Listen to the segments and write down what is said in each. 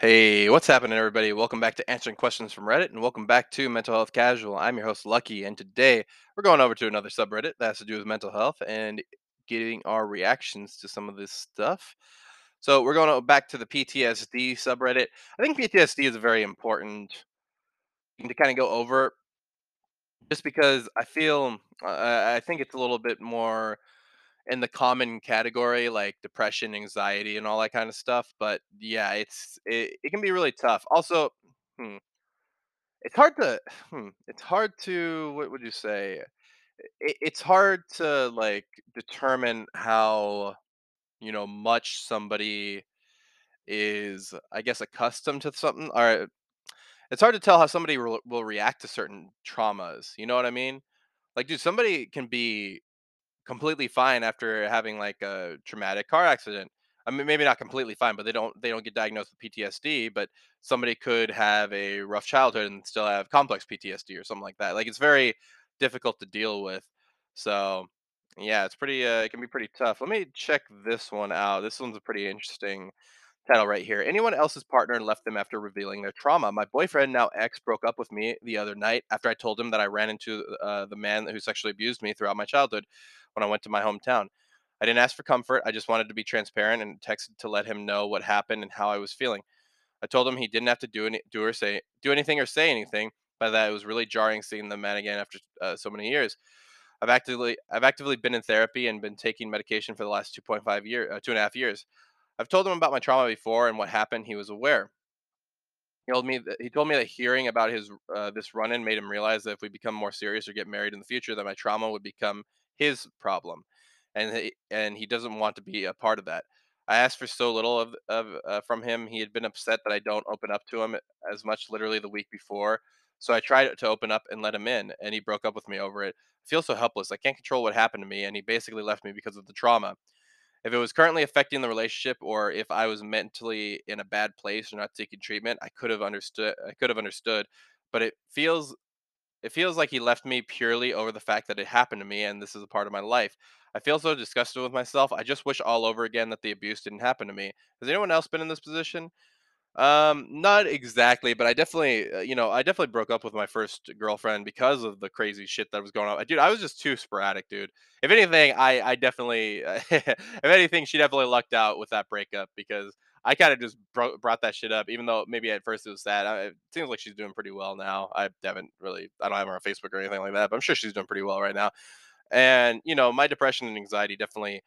Hey, what's happening, everybody? Welcome back to Answering Questions from Reddit, and welcome back to Mental Health Casual. I'm your host, Lucky, and today we're going over to another subreddit that has to do with mental health and getting our reactions to some of this stuff. So we're going back to the PTSD subreddit. I think PTSD is a very important to kind of go over, just because I feel uh, I think it's a little bit more in the common category like depression, anxiety, and all that kind of stuff. But yeah, it's it, it can be really tough. Also, hmm, it's hard to hmm, it's hard to what would you say? It, it's hard to like determine how you know much somebody is, I guess, accustomed to something. Or it's hard to tell how somebody will, will react to certain traumas. You know what I mean? Like, dude, somebody can be completely fine after having like a traumatic car accident. I mean, maybe not completely fine, but they don't they don't get diagnosed with PTSD. But somebody could have a rough childhood and still have complex PTSD or something like that. Like it's very difficult to deal with. So yeah, it's pretty. Uh, it can be pretty tough. Let me check this one out. This one's a pretty interesting title right here. Anyone else's partner left them after revealing their trauma. My boyfriend, now ex, broke up with me the other night after I told him that I ran into uh, the man who sexually abused me throughout my childhood when I went to my hometown. I didn't ask for comfort. I just wanted to be transparent and texted to let him know what happened and how I was feeling. I told him he didn't have to do any, do or say do anything or say anything, but that it was really jarring seeing the man again after uh, so many years. I've actively I've actively been in therapy and been taking medication for the last 2.5 year uh, two and a half years. I've told him about my trauma before and what happened. He was aware. He told me that he told me that hearing about his uh, this run-in made him realize that if we become more serious or get married in the future, that my trauma would become his problem, and he, and he doesn't want to be a part of that. I asked for so little of of uh, from him. He had been upset that I don't open up to him as much, literally the week before. So I tried to open up and let him in, and he broke up with me over it. I feel so helpless. I can't control what happened to me, and he basically left me because of the trauma if it was currently affecting the relationship or if I was mentally in a bad place or not seeking treatment, I could have understood I could have understood, but it feels it feels like he left me purely over the fact that it happened to me and this is a part of my life. I feel so disgusted with myself. I just wish all over again that the abuse didn't happen to me. Has anyone else been in this position? Um, not exactly, but I definitely, uh, you know, I definitely broke up with my first girlfriend because of the crazy shit that was going on. Dude, I was just too sporadic, dude. If anything, I I definitely, if anything, she definitely lucked out with that breakup because I kind of just bro- brought that shit up, even though maybe at first it was sad. I, it seems like she's doing pretty well now. I haven't really, I don't have her on Facebook or anything like that, but I'm sure she's doing pretty well right now. And you know, my depression and anxiety definitely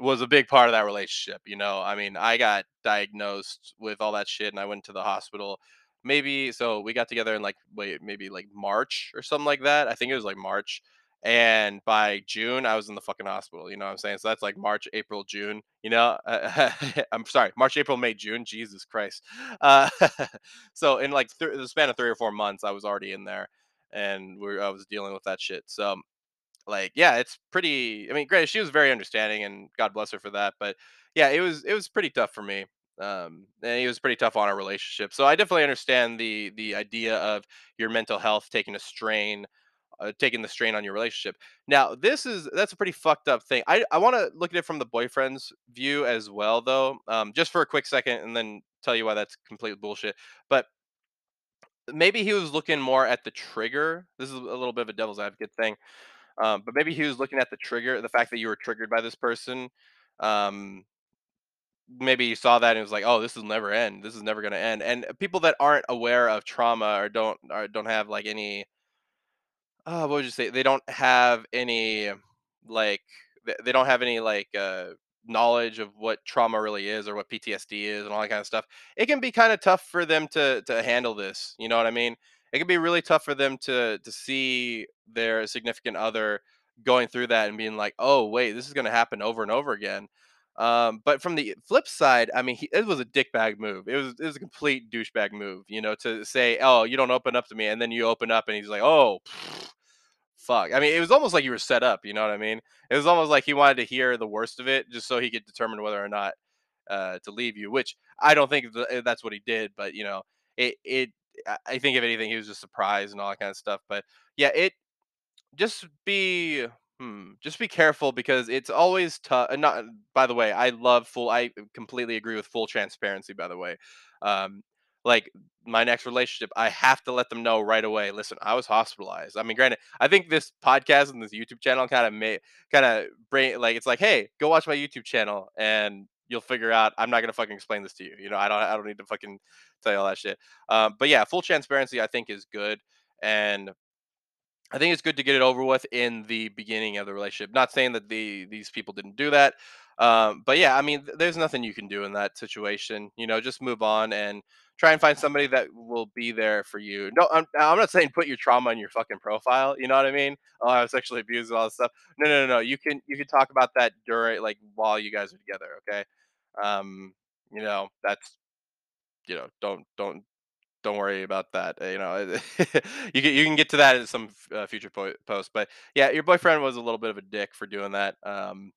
was a big part of that relationship, you know? I mean, I got diagnosed with all that shit and I went to the hospital. Maybe so we got together in like wait, maybe like March or something like that. I think it was like March. And by June, I was in the fucking hospital. You know what I'm saying? So that's like March, April, June. You know, I'm sorry, March, April, May, June. Jesus Christ. Uh, so in like th- the span of three or four months, I was already in there, and we I was dealing with that shit. So like, yeah, it's pretty I mean, granted, she was very understanding and God bless her for that, but yeah, it was it was pretty tough for me. Um, and it was pretty tough on our relationship. So I definitely understand the the idea of your mental health taking a strain, uh, taking the strain on your relationship. Now, this is that's a pretty fucked up thing. I I want to look at it from the boyfriend's view as well, though, um, just for a quick second, and then tell you why that's complete bullshit. But maybe he was looking more at the trigger. This is a little bit of a devil's advocate thing um, but maybe he was looking at the trigger, the fact that you were triggered by this person. Um, maybe he saw that and was like, "Oh, this will never end. This is never going to end." And people that aren't aware of trauma or don't or don't have like any, uh, what would you say? They don't have any like they don't have any like uh, knowledge of what trauma really is or what PTSD is and all that kind of stuff. It can be kind of tough for them to to handle this. You know what I mean? It can be really tough for them to to see their significant other going through that and being like, "Oh, wait, this is going to happen over and over again." Um, but from the flip side, I mean, he, it was a dickbag move. It was it was a complete douchebag move, you know, to say, "Oh, you don't open up to me," and then you open up, and he's like, "Oh, fuck." I mean, it was almost like you were set up. You know what I mean? It was almost like he wanted to hear the worst of it, just so he could determine whether or not uh, to leave you. Which I don't think th- that's what he did, but you know, it it. I think if anything, he was just surprised and all that kind of stuff. But yeah, it just be Hmm. Just be careful because it's always tough. Not, by the way, I love full. I completely agree with full transparency. By the way, um, like my next relationship, I have to let them know right away. Listen, I was hospitalized. I mean, granted, I think this podcast and this YouTube channel kind of may kind of bring like it's like, hey, go watch my YouTube channel and you'll figure out. I'm not gonna fucking explain this to you. You know, I don't. I don't need to fucking tell you all that shit. Um, but yeah, full transparency, I think, is good. And I think it's good to get it over with in the beginning of the relationship. Not saying that the these people didn't do that, um, but yeah, I mean, th- there's nothing you can do in that situation. You know, just move on and try and find somebody that will be there for you. No, I'm, I'm not saying put your trauma in your fucking profile. You know what I mean? Oh, I was sexually abused and all this stuff. No, no, no, no. You can you can talk about that during like while you guys are together. Okay. Um, you know, that's you know, don't don't don't worry about that. You know, you can you can get to that in some uh, future po- post. But yeah, your boyfriend was a little bit of a dick for doing that. Um,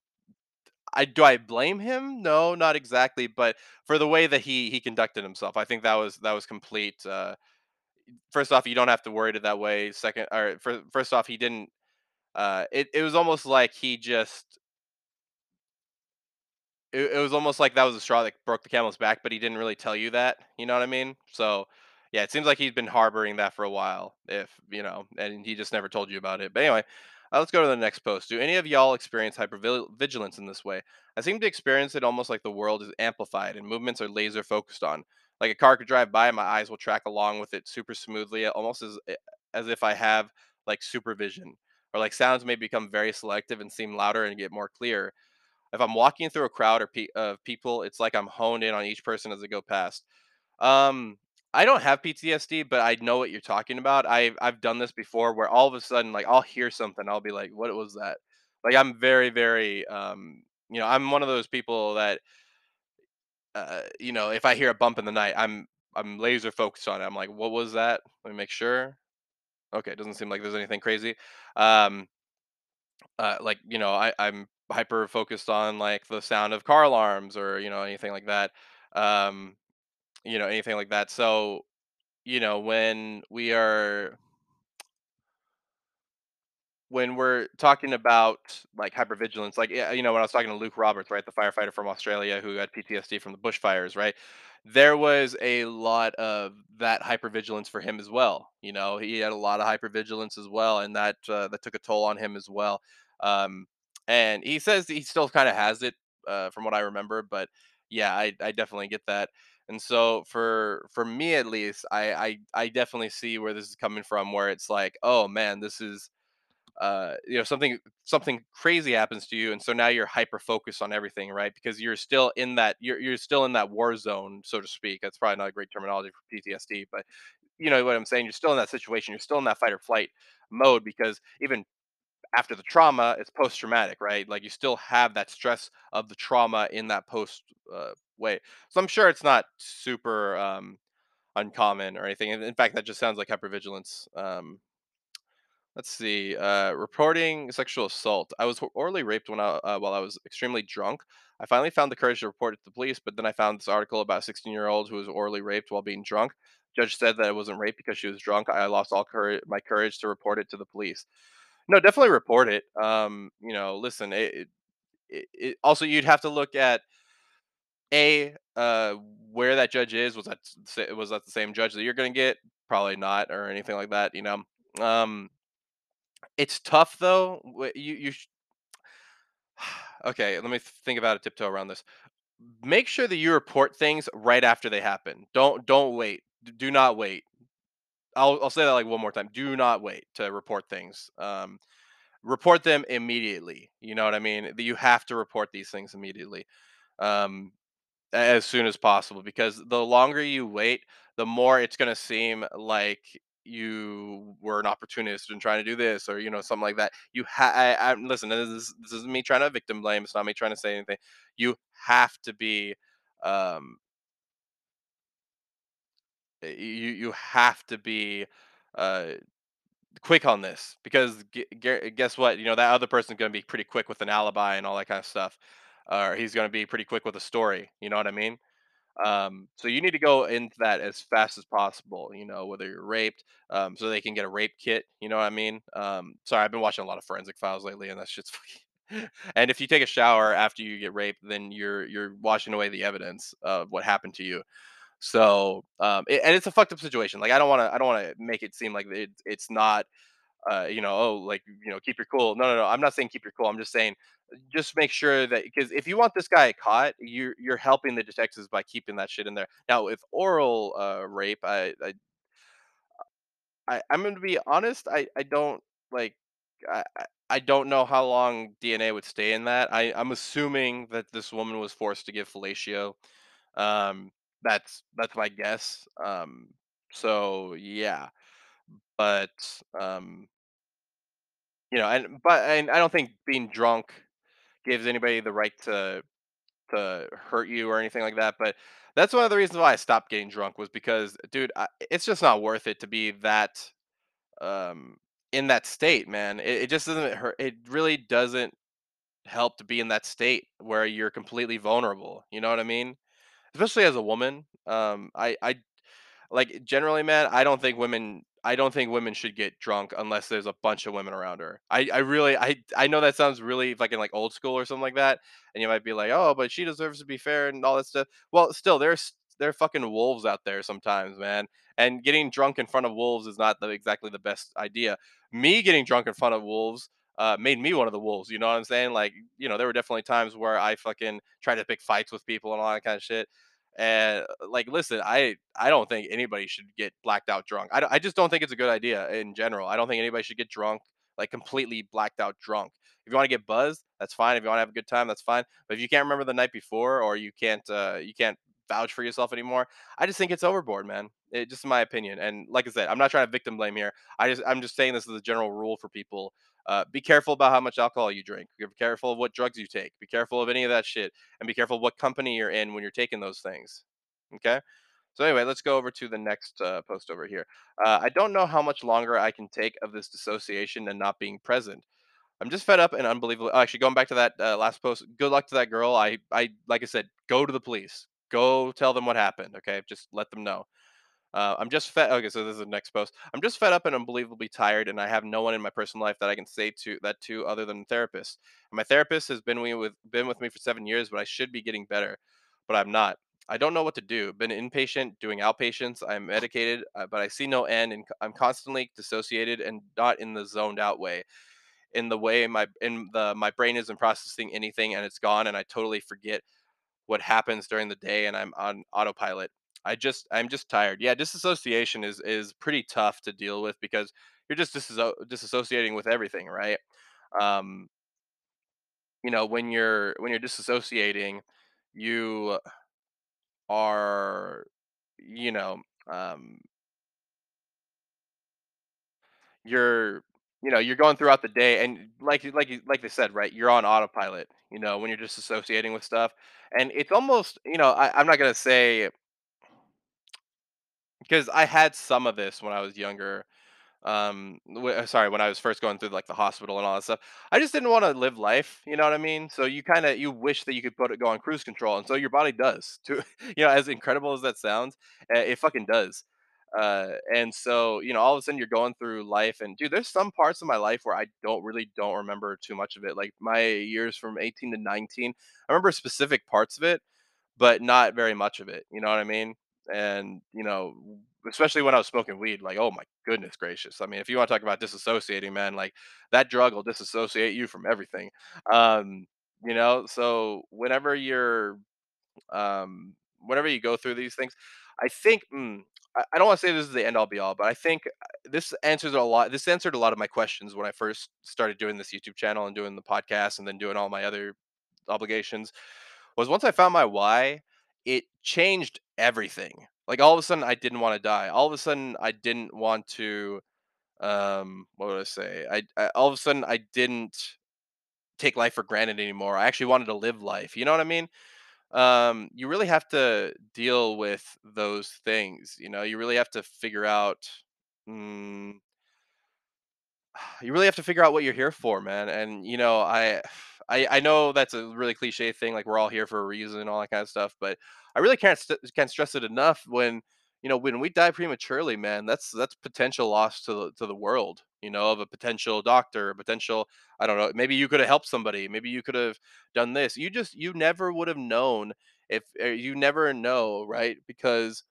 I do I blame him? No, not exactly. But for the way that he he conducted himself, I think that was that was complete. Uh, first off, you don't have to worry it that way. Second, or fir- first off, he didn't. Uh, it it was almost like he just it, it was almost like that was a straw that broke the camel's back, but he didn't really tell you that. You know what I mean? So, yeah, it seems like he's been harboring that for a while. If you know, and he just never told you about it. But anyway, uh, let's go to the next post. Do any of y'all experience hypervigilance in this way? I seem to experience it almost like the world is amplified and movements are laser focused on. Like a car could drive by, and my eyes will track along with it super smoothly, almost as eh, as if I have like supervision. Or like sounds may become very selective and seem louder and get more clear if I'm walking through a crowd or pe- of people, it's like I'm honed in on each person as I go past. Um, I don't have PTSD, but I know what you're talking about. I've I've done this before, where all of a sudden, like I'll hear something, I'll be like, "What was that?" Like I'm very, very, um, you know, I'm one of those people that, uh, you know, if I hear a bump in the night, I'm I'm laser focused on it. I'm like, "What was that?" Let me make sure. Okay, it doesn't seem like there's anything crazy. Um, uh, like you know I, i'm hyper focused on like the sound of car alarms or you know anything like that um you know anything like that so you know when we are when we're talking about like hypervigilance, like you know, when I was talking to Luke Roberts, right, the firefighter from Australia who had PTSD from the bushfires, right, there was a lot of that hypervigilance for him as well. You know, he had a lot of hypervigilance as well, and that uh, that took a toll on him as well. Um, and he says he still kind of has it, uh, from what I remember. But yeah, I I definitely get that. And so for for me at least, I I I definitely see where this is coming from, where it's like, oh man, this is uh you know something something crazy happens to you and so now you're hyper focused on everything right because you're still in that you're, you're still in that war zone so to speak that's probably not a great terminology for ptsd but you know what i'm saying you're still in that situation you're still in that fight or flight mode because even after the trauma it's post traumatic right like you still have that stress of the trauma in that post uh, way so i'm sure it's not super um uncommon or anything in fact that just sounds like hypervigilance um Let's see. Uh, reporting sexual assault. I was orally raped when I, uh, while I was extremely drunk. I finally found the courage to report it to the police, but then I found this article about a 16 year old who was orally raped while being drunk. Judge said that it wasn't rape because she was drunk. I lost all courage, my courage to report it to the police. No, definitely report it. Um, you know, listen. It, it, it, also, you'd have to look at a uh where that judge is. Was that was that the same judge that you're going to get? Probably not, or anything like that. You know. Um, it's tough though. You you sh- okay, let me think about a tiptoe around this. Make sure that you report things right after they happen. Don't don't wait. Do not wait. I'll I'll say that like one more time. Do not wait to report things. Um, report them immediately. You know what I mean? You have to report these things immediately. Um, as soon as possible because the longer you wait, the more it's going to seem like you were an opportunist and trying to do this or you know something like that. You ha- I, I listen. This is this is me trying to victim blame. It's not me trying to say anything. You have to be, um, you you have to be, uh, quick on this because gu- guess what? You know that other person's going to be pretty quick with an alibi and all that kind of stuff, or he's going to be pretty quick with a story. You know what I mean? Um, so you need to go into that as fast as possible, you know, whether you're raped, um, so they can get a rape kit, you know what I mean? Um, sorry, I've been watching a lot of forensic files lately, and that shit's fucking and if you take a shower after you get raped, then you're you're washing away the evidence of what happened to you. So, um, it, and it's a fucked up situation. Like I don't want to, I don't want to make it seem like it, it's not uh, you know, oh, like, you know, keep your cool. No, no, no. I'm not saying keep your cool. I'm just saying, uh, just make sure that because if you want this guy caught, you're you're helping the detectives by keeping that shit in there. Now, with oral uh, rape, I, I, I I'm to be honest. I, I don't like. I I don't know how long DNA would stay in that. I, I'm assuming that this woman was forced to give fellatio. Um, that's that's my guess. Um, so yeah, but um, You know, and but and I don't think being drunk gives anybody the right to to hurt you or anything like that. But that's one of the reasons why I stopped getting drunk was because, dude, I, it's just not worth it to be that um in that state, man. It, it just doesn't hurt. It really doesn't help to be in that state where you're completely vulnerable. You know what I mean? Especially as a woman. Um, I I like, generally, man, I don't think women I don't think women should get drunk unless there's a bunch of women around her. I I really I I know that sounds really fucking, like, old school or something like that, and you might be like, "Oh, but she deserves to be fair," and all that stuff. Well, still, there's there are fucking wolves out there sometimes, man, and getting drunk in front of wolves is not the exactly the best idea. Me getting drunk in front of wolves, uh, made me one of the wolves, you know what I'm saying? Like, you know, there were definitely times where I fucking tried to pick fights with people and all that kind of shit. And uh, like, listen, I I don't think anybody should get blacked out drunk. I, I just don't think it's a good idea in general. I don't think anybody should get drunk, like completely blacked out drunk. If you want to get buzzed, that's fine. If you want to have a good time, that's fine. But if you can't remember the night before, or you can't uh, you can't vouch for yourself anymore, I just think it's overboard, man. It, just my opinion. And like I said, I'm not trying to victim blame here. I just I'm just saying this is a general rule for people. Uh, be careful about how much alcohol you drink. Be careful of what drugs you take. Be careful of any of that shit and be careful what company you're in when you're taking those things. Okay. So anyway, let's go over to the next uh, post over here. Uh, I don't know how much longer I can take of this dissociation and not being present. I'm just fed up and unbelievable. Oh, actually, going back to that uh, last post. Good luck to that girl. I, I, like I said, go to the police. Go tell them what happened. Okay, just let them know. Uh, I'm just fed. Okay, so this is the next post. I'm just fed up and unbelievably tired, and I have no one in my personal life that I can say to that to other than a therapist. And my therapist has been with been with me for seven years, but I should be getting better, but I'm not. I don't know what to do. Been inpatient, doing outpatients. I'm medicated, uh, but I see no end, and I'm constantly dissociated and not in the zoned out way. In the way my in the my brain isn't processing anything, and it's gone, and I totally forget what happens during the day and I'm on autopilot. I just I'm just tired. Yeah, disassociation is is pretty tough to deal with because you're just disasso- disassociating with everything, right? Um, you know, when you're when you're disassociating, you are you know, um you're you know, you're going throughout the day and like like like they said, right? You're on autopilot, you know, when you're disassociating with stuff. And it's almost, you know, I, I'm not gonna say because I had some of this when I was younger. Um, w- uh, sorry, when I was first going through like the hospital and all that stuff, I just didn't want to live life. You know what I mean? So you kind of you wish that you could put it go on cruise control, and so your body does. To you know, as incredible as that sounds, uh, it fucking does. Uh, and so you know, all of a sudden you're going through life, and dude, there's some parts of my life where I don't really don't remember too much of it. Like my years from 18 to 19, I remember specific parts of it, but not very much of it. You know what I mean? And you know, especially when I was smoking weed, like, oh my goodness gracious. I mean, if you want to talk about disassociating, man, like that drug will disassociate you from everything. Um, you know, so whenever you're um whenever you go through these things, I think mm, I I don't want to say this is the end all be all, but I think uh, this answers a lot. This answered a lot of my questions when I first started doing this YouTube channel and doing the podcast and then doing all my other obligations was once I found my why, it changed everything. Like all of a sudden I didn't want to die. All of a sudden I didn't want to um what would I say? I, I all of a sudden I didn't take life for granted anymore. I actually wanted to live life. You know what I mean? Um you really have to deal with those things, you know? You really have to figure out mm, you really have to figure out what you're here for, man. And you know, I, I, I know that's a really cliche thing. Like we're all here for a reason and all that kind of stuff. But I really can't st- can't stress it enough. When you know when we die prematurely, man, that's that's potential loss to the to the world. You know, of a potential doctor, a potential. I don't know. Maybe you could have helped somebody. Maybe you could have done this. You just you never would have known if uh, you never know, right? Because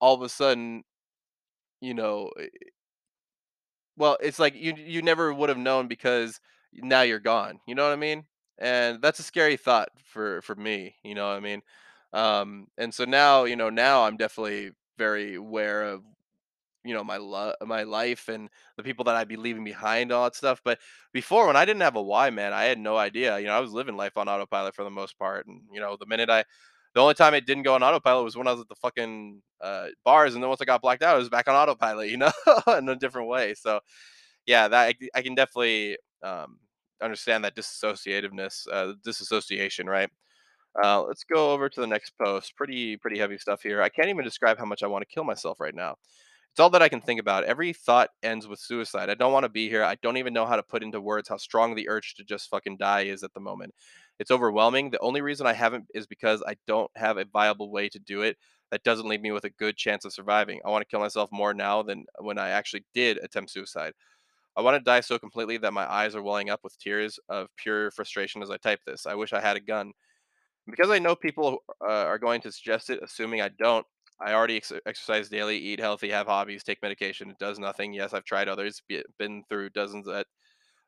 all of a sudden, you know, well, it's like you you never would have known because now you're gone. You know what I mean? And that's a scary thought for for me. You know what I mean? Um, and so now, you know, now I'm definitely very aware of you know my lo- my life and the people that I'd be leaving behind, all that stuff. But before, when I didn't have a why, man, I had no idea. You know, I was living life on autopilot for the most part, and you know, the minute I, the only time it didn't go on autopilot was when I was at the fucking uh, bars, and then once I got blacked out, I was back on autopilot. You know, in a different way. So yeah, that I, I can definitely um, understand that disassociativeness, uh, disassociation, right? Uh, let's go over to the next post. Pretty pretty heavy stuff here. I can't even describe how much I want to kill myself right now. It's all that I can think about. Every thought ends with suicide. I don't want to be here. I don't even know how to put into words how strong the urge to just fucking die is at the moment. It's overwhelming. The only reason I haven't is because I don't have a viable way to do it that doesn't leave me with a good chance of surviving. I want to kill myself more now than when I actually did attempt suicide. I want to die so completely that my eyes are welling up with tears of pure frustration as I type this. I wish I had a gun. Because I know people uh, are going to suggest it, assuming I don't. I already ex- exercise daily, eat healthy, have hobbies, take medication. It does nothing. Yes, I've tried others, be- been through dozens at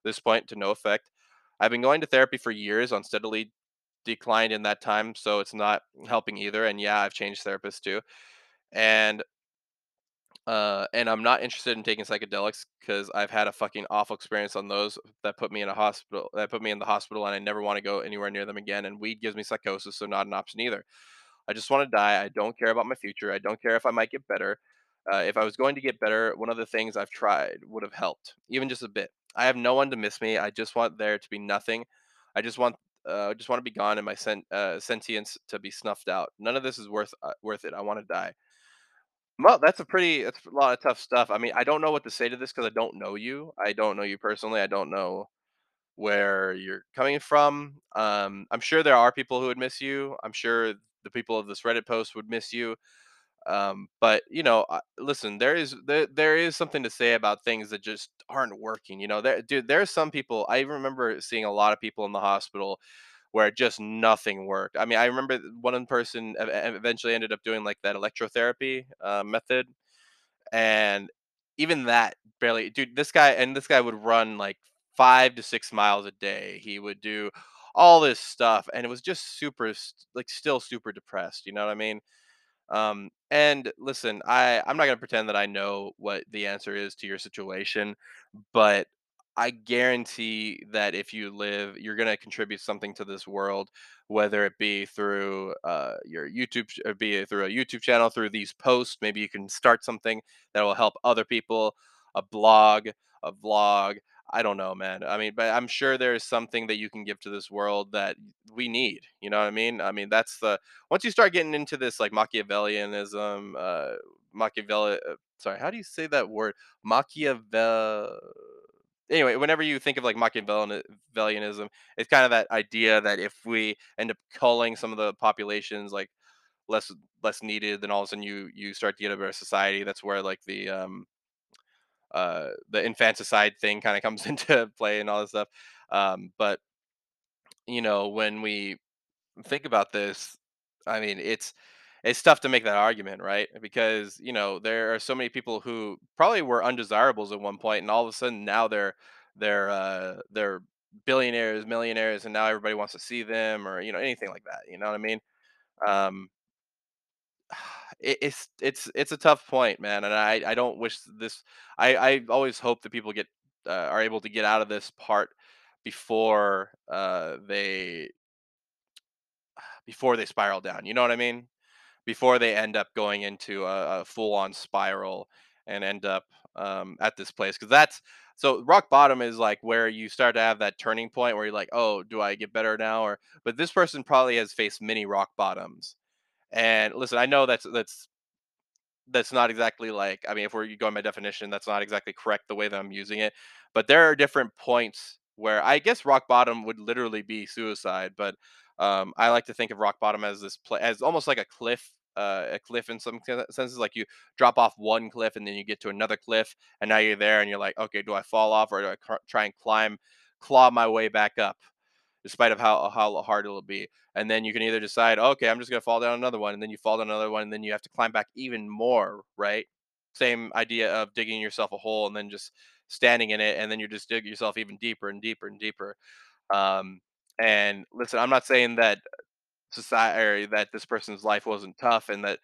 this point to no effect. I've been going to therapy for years on steadily declined in that time, so it's not helping either. And yeah, I've changed therapists too. And uh, and I'm not interested in taking psychedelics because I've had a fucking awful experience on those that put me in a hospital. That put me in the hospital, and I never want to go anywhere near them again. And weed gives me psychosis, so not an option either. I just want to die. I don't care about my future. I don't care if I might get better. Uh, if I was going to get better, one of the things I've tried would have helped, even just a bit. I have no one to miss me. I just want there to be nothing. I just want, uh, just want to be gone and my sen- uh, sentience to be snuffed out. None of this is worth uh, worth it. I want to die. Well, that's a pretty that's a lot of tough stuff. I mean, I don't know what to say to this because I don't know you. I don't know you personally. I don't know where you're coming from. Um, I'm sure there are people who would miss you. I'm sure the people of this Reddit post would miss you. Um, but you know, listen, there is there, there is something to say about things that just aren't working. You know, there, dude, there's some people. I remember seeing a lot of people in the hospital where just nothing worked. I mean, I remember one person ev- ev- eventually ended up doing like that electrotherapy uh, method, and even that barely dude this guy and this guy would run like 5 to 6 miles a day he would do all this stuff and it was just super like still super depressed you know what i mean um, and listen, I I'm not gonna pretend that I know what the answer is to your situation, but I guarantee that if you live, you're gonna contribute something to this world, whether it be through uh, your YouTube, or be it through a YouTube channel, through these posts. Maybe you can start something that will help other people, a blog, a vlog. I don't know, man. I mean, but I'm sure there's something that you can give to this world that we need. You know what I mean? I mean, that's the once you start getting into this like Machiavellianism, uh, Machiavelli, uh, sorry, how do you say that word? Machiavel. Anyway, whenever you think of like Machiavellianism, it's kind of that idea that if we end up culling some of the populations like less less needed, then all of a sudden you you start to get a better society. That's where like the um uh the infanticide thing kind of comes into play and all this stuff. Um, but you know when we think about this, I mean, it's it's tough to make that argument, right? Because you know there are so many people who probably were undesirables at one point, and all of a sudden now they're they're uh, they're billionaires, millionaires, and now everybody wants to see them, or you know anything like that. You know what I mean? Um, it, it's it's it's a tough point, man, and I I don't wish this. I I always hope that people get uh, are able to get out of this part before uh, they before they spiral down. You know what I mean? Before they end up going into a, a full on spiral and end up um, at this place. Because that's so rock bottom is like where you start to have that turning point where you're like, oh, do I get better now? Or but this person probably has faced many rock bottoms. And listen, I know that's that's that's not exactly like I mean, if we're going by definition, that's not exactly correct the way that I'm using it. But there are different points where I guess rock bottom would literally be suicide, but um, I like to think of rock bottom as this pla as almost like a cliff, uh, a cliff in some senses. Like you drop off one cliff and then you get to another cliff, and now you're there, and you're like, okay, do I fall off or do I cr- try and climb, claw my way back up? Despite of how how hard it'll be. And then you can either decide, okay, I'm just gonna fall down another one, and then you fall down another one, and then you have to climb back even more, right? Same idea of digging yourself a hole and then just standing in it, and then you're just dig yourself even deeper and deeper and deeper. Um, and listen, I'm not saying that society that this person's life wasn't tough and that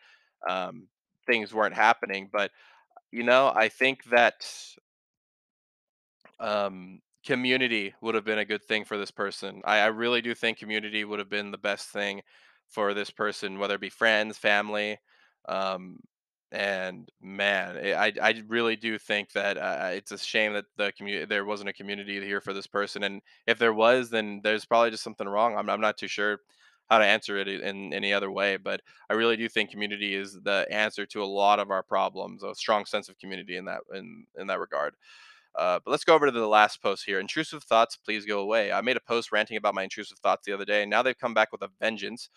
um, things weren't happening, but you know, I think that um, community would have been a good thing for this person. I, I really do think community would have been the best thing for this person, whether it be friends, family. Um, and man, eh, I I really do think that uh, it's a shame that the community there wasn't a community here for this person. And if there was, then there's probably just something wrong. I'm I'm not too sure how to answer it in any other way, but I really do think community is the answer to a lot of our problems. A strong sense of community in that in in that regard. Uh, but let's go over to the last post here. Intrusive thoughts, please go away. I made a post ranting about my intrusive thoughts the other day, and now they've come back with a vengeance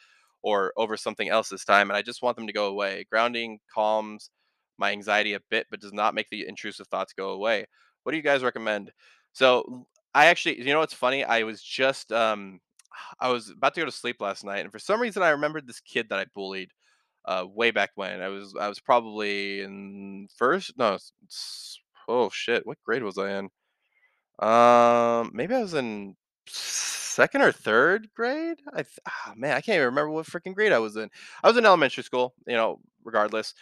or over something else this time, and I just want them to go away. Grounding calms my anxiety a bit, but does not make the intrusive thoughts go away. What do you guys recommend? So I actually, you know what's funny? I was just, um, I was about to go to sleep last night, and for some reason, I remembered this kid that I bullied uh, way back when. I was, I was probably in first, no, oh shit, what grade was I in? Um, maybe I was in second or third grade. I th- ah, man, I can't even remember what freaking grade I was in. I was in elementary school, you know, regardless.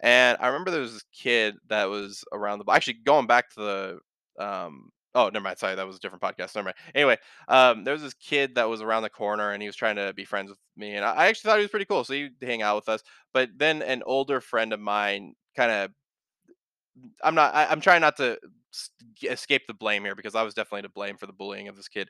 And I remember there was this kid that was around the. Actually, going back to the. Um, oh, never mind. Sorry, that was a different podcast. Never mind. Anyway, um, there was this kid that was around the corner, and he was trying to be friends with me, and I I actually thought he was pretty cool. So he'd hang out with us. But then an older friend of mine kind of I'm not. I, I'm trying not to escape the blame here because I was definitely to blame for the bullying of this kid.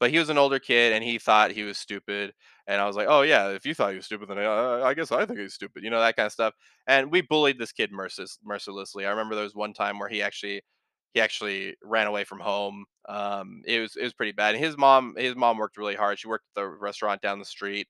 But he was an older kid and he thought he was stupid. And I was like, oh yeah, if you thought he was stupid, then uh, I guess I think he's stupid. You know that kind of stuff. And we bullied this kid mercil- mercilessly. I remember there was one time where he actually he actually ran away from home. Um, it was it was pretty bad. And his mom his mom worked really hard. She worked at the restaurant down the street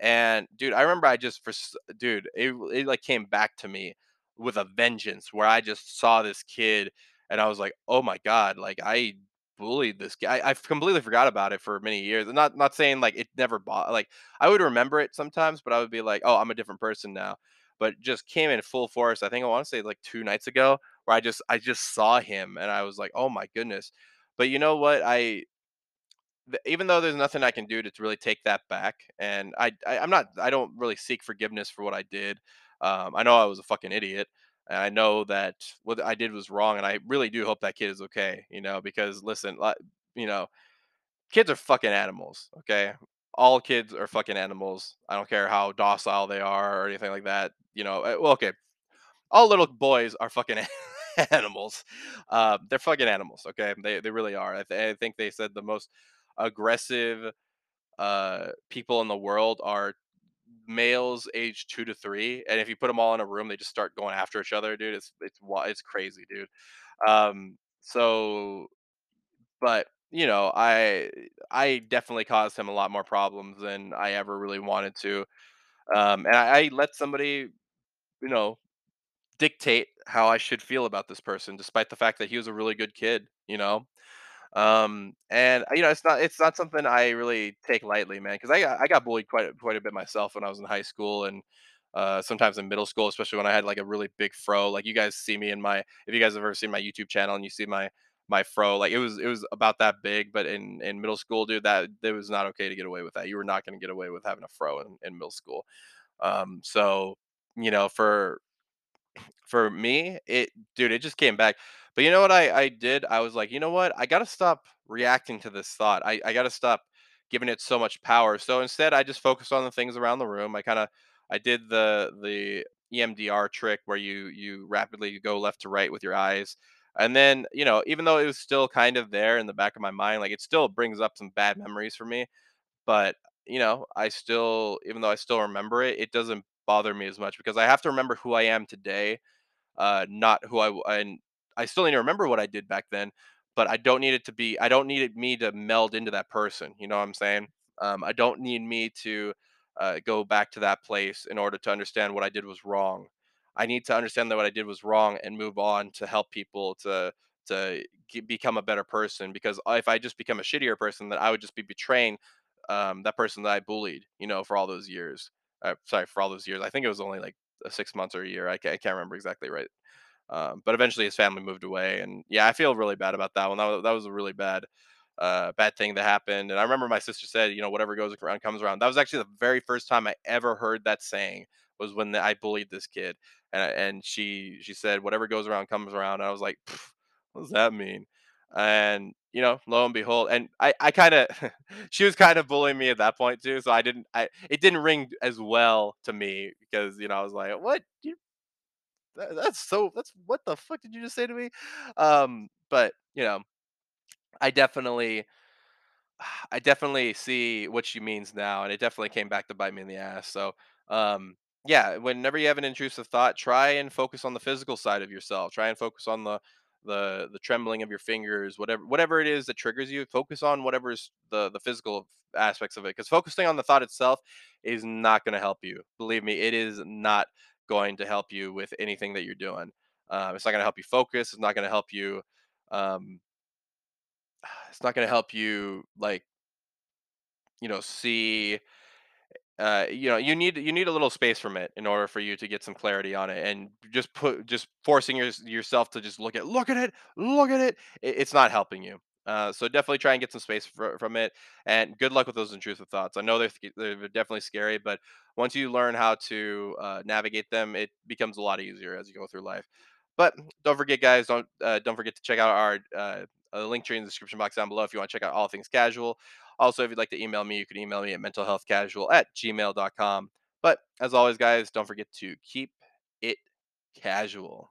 and dude, I remember I just for dude, it it like came back to me with a vengeance where I just saw this kid and I was like, "Oh my god, like I bullied this guy." I, I completely forgot about it for many years. Not not saying like it never bought like I would remember it sometimes, but I would be like, "Oh, I'm a different person now." But just came in full force. I think I want to say like 2 nights ago where I just I just saw him and I was like, "Oh my goodness." But you know what? I even though there's nothing I can do to, really take that back, and I, I I'm not I don't really seek forgiveness for what I did. Um, I know I was a fucking idiot, and I know that what I did was wrong, and I really do hope that kid is okay. You know, because listen, you know, kids are fucking animals. Okay, all kids are fucking animals. I don't care how docile they are or anything like that. You know, uh, well, okay, all little boys are fucking animals. Uh, they're fucking animals. Okay, they they really are. I, th- I think they said the most aggressive uh, people in the world are males age two to three, and if you put them all in a room, they just start going after each other, dude. It's it's it's crazy, dude. Um, so, but you know, I I definitely caused him a lot more problems than I ever really wanted to. Um, and I, I let somebody, you know, dictate how I should feel about this person, despite the fact that he was a really good kid. You know, um, and you know, it's not it's not something I really take lightly, man, because I got I got bullied quite quite a bit myself when I was in high school and uh, sometimes in middle school, especially when I had like a really big fro. Like you guys see me in my if you guys have ever seen my YouTube channel and you see my my fro, like it was it was about that big. But in in middle school, dude, that it was not okay to get away with that. You were not going to get away with having a fro in, in middle school. Um, so you know, for for me, it dude, it just came back. But you know what I I did? I was like, "You know what? I gotta stop reacting to this thought. I I gotta stop giving it so much power." So instead, I just focused on the things around the room. I kinda I did the the EMDR trick where you you rapidly go left to right with your eyes. And then, you know, even though it was still kind of there in the back of my mind, like it still brings up some bad memories for me. But, you know, I still even though I still remember it, it doesn't bother me as much because I have to remember who I am today uh, not who I and I still need to remember what I did back then, but I don't need it to be. I don't need it, me to meld into that person. You know what I'm saying? Um, I don't need me to uh, go back to that place in order to understand what I did was wrong. I need to understand that what I did was wrong and move on to help people to to ge- become a better person. Because if I just become a shittier person, then I would just be betraying um, that person that I bullied. You know, for all those years. Uh, sorry, for all those years. I think it was only like uh, six months or a year. I can't, I can't remember exactly right. Um, but eventually his family moved away, and yeah, I feel really bad about that one. That was, that was a really bad, uh, bad thing that happened. And I remember my sister said, you know, whatever goes around comes around. That was actually the very first time I ever heard that saying was when I bullied this kid, and and she she said, whatever goes around comes around. And I was like, what does that mean? And you know, lo and behold, and I I kind of she was kind of bullying me at that point too. So I didn't I it didn't ring as well to me because you know I was like, what you that, that's so that's what the fuck did you just say to me? Um, but you know, I definitely I definitely see what she means now, and it definitely came back to bite me in the ass. So, um, yeah, whenever you have an intrusive thought, try and focus on the physical side of yourself. Try and focus on the the the trembling of your fingers, whatever whatever it is that triggers you. Focus on whatever's the the physical aspects of it, because focusing on the thought itself is not going to help you. Believe me, it is not going to help you with anything that you're doing. Um, it's not going to help you focus. It's not going to help you. Um, it's not going to help you like you know see uh you know you need you need a little space from it in order for you to get some clarity on it and just put just forcing your, yourself to just look at look at it look at it, it it's not helping you uh so definitely try and get some space fr- from it and good luck with those intrusive thoughts i know they're, they're definitely scary but once you learn how to uh, navigate them it becomes a lot easier as you go through life but don't forget guys don't uh, don't forget to check out our uh, link tree in the description box down below if you want to check out all things casual also, if you'd like to email me, you can email me at mentalhealthcasual at gmail.com. But as always, guys, don't forget to keep it casual.